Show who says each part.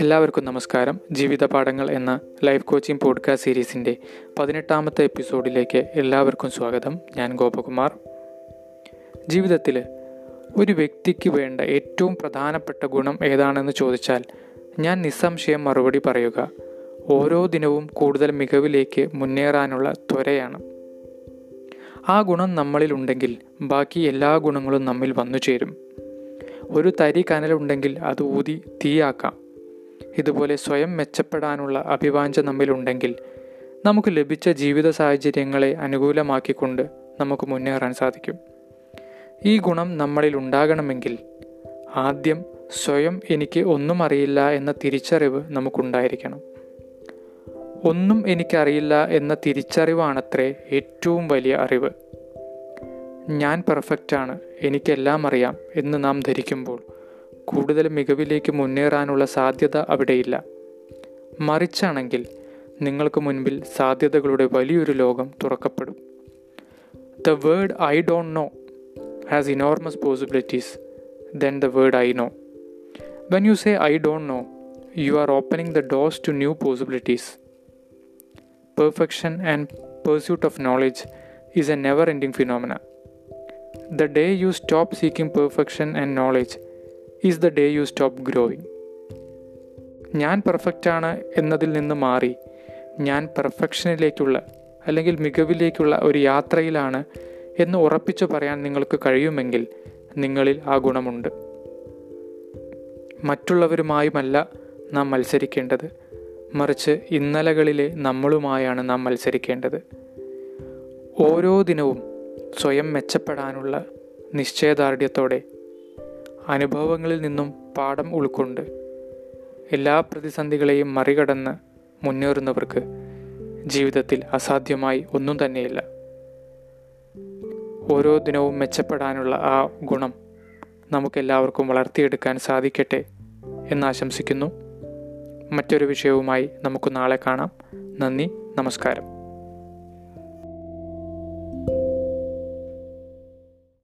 Speaker 1: എല്ലാവർക്കും നമസ്കാരം. ജീവിത പാഠങ്ങൾ എന്ന ലൈഫ് കോച്ചിങ് പോഡ്കാസ്റ്റ് സീരീസിന്റെ പതിനെട്ടാമത്തെ എപ്പിസോഡിലേക്ക് എല്ലാവർക്കും സ്വാഗതം. ഞാൻ ഗോപകുമാർ. ജീവിതത്തിൽ ഒരു വ്യക്തിക്ക് വേണ്ട ഏറ്റവും പ്രധാനപ്പെട്ട ഗുണം ഏതാണെന്ന് ചോദിച്ചാൽ ഞാൻ നിസ്സംശയം മറുപടി പറയുക. ഓരോ ദിനവും കൂടുതൽ മികവിലേക്ക് മുന്നേറാനുള്ള ത്വരയാണ്. ആ ഗുണം നമ്മളിൽ ഉണ്ടെങ്കിൽ ബാക്കി എല്ലാ ഗുണങ്ങളും നമ്മിൽ വന്നു ചേരും. ഒരു തരി കനലുണ്ടെങ്കിൽ അത് ഊതി തീയാക്കാം. ഇതുപോലെ സ്വയം മെച്ചപ്പെടാനുള്ള അഭിവാഞ്ച നമ്മിലുണ്ടെങ്കിൽ നമുക്ക് ലഭിച്ച ജീവിത സാഹചര്യങ്ങളെ അനുകൂലമാക്കിക്കൊണ്ട് നമുക്ക് മുന്നേറാൻ സാധിക്കും. ഈ ഗുണം നമ്മളിൽ ഉണ്ടാകണമെങ്കിൽ ആദ്യം സ്വയം എനിക്ക് ഒന്നും അറിയില്ല എന്ന തിരിച്ചറിവ് നമുക്കുണ്ടായിരിക്കണം. ഒന്നും എനിക്കറിയില്ല എന്ന തിരിച്ചറിവാണത്രേ ഏറ്റവും വലിയ അറിവ്. ഞാൻ പെർഫെക്റ്റാണ് എനിക്കെല്ലാം അറിയാം എന്ന് നാം ധരിക്കുമ്പോൾ കൂടുതൽ മികവിലേക്ക് മുന്നേറാനുള്ള സാധ്യത അവിടെയില്ല. മറിച്ചാണെങ്കിൽ നിങ്ങൾക്ക് മുൻപിൽ സാധ്യതകളുടെ വലിയൊരു ലോകം തുറക്കപ്പെടും. The word I don't know has enormous possibilities then the word I know when you say I don't know you are opening the doors to new possibilities perfection and pursuit of knowledge is a never ending phenomena the day you stop seeking perfection and knowledge is the day you stop growing ഞാൻ പെർഫെക്റ്റാണ് എന്നതിൽ നിന്ന് മാറി ഞാൻ പെർഫെക്ഷനിലേക്കുള്ള അല്ലെങ്കിൽ മികവിലേക്കുള്ള ഒരു യാത്രയിലാണ് എന്ന് ഉറപ്പിച്ചു പറയാൻ നിങ്ങൾക്ക് കഴിയുമെങ്കിൽ നിങ്ങളിൽ ആ ഗുണമുണ്ട്. മറ്റുള്ളവരുമായുമല്ല നാം മത്സരിക്കേണ്ടത്. മറിച്ച് ഇന്നലകളിലെ നമ്മളുമായാണ് നാം മത്സരിക്കേണ്ടത്. ഓരോ ദിനവും സ്വയം മെച്ചപ്പെടാനുള്ള നിശ്ചയദാർഢ്യത്തോടെ അനുഭവങ്ങളിൽ നിന്നും പാഠം ഉൾക്കൊണ്ട് എല്ലാ പ്രതിസന്ധികളെയും മറികടന്ന് മുന്നേറുന്നവർക്ക് ജീവിതത്തിൽ അസാധ്യമായി ഒന്നും തന്നെയില്ല. ഓരോ ദിനവും മെച്ചപ്പെടാനുള്ള ആ ഗുണം നമുക്കെല്ലാവർക്കും വളർത്തിയെടുക്കാൻ സാധിക്കട്ടെ എന്നാശംസിക്കുന്നു മറ്റൊരു വിഷയവുമായി നമുക്ക് നാളെ കാണാം. നന്ദി നമസ്കാരം.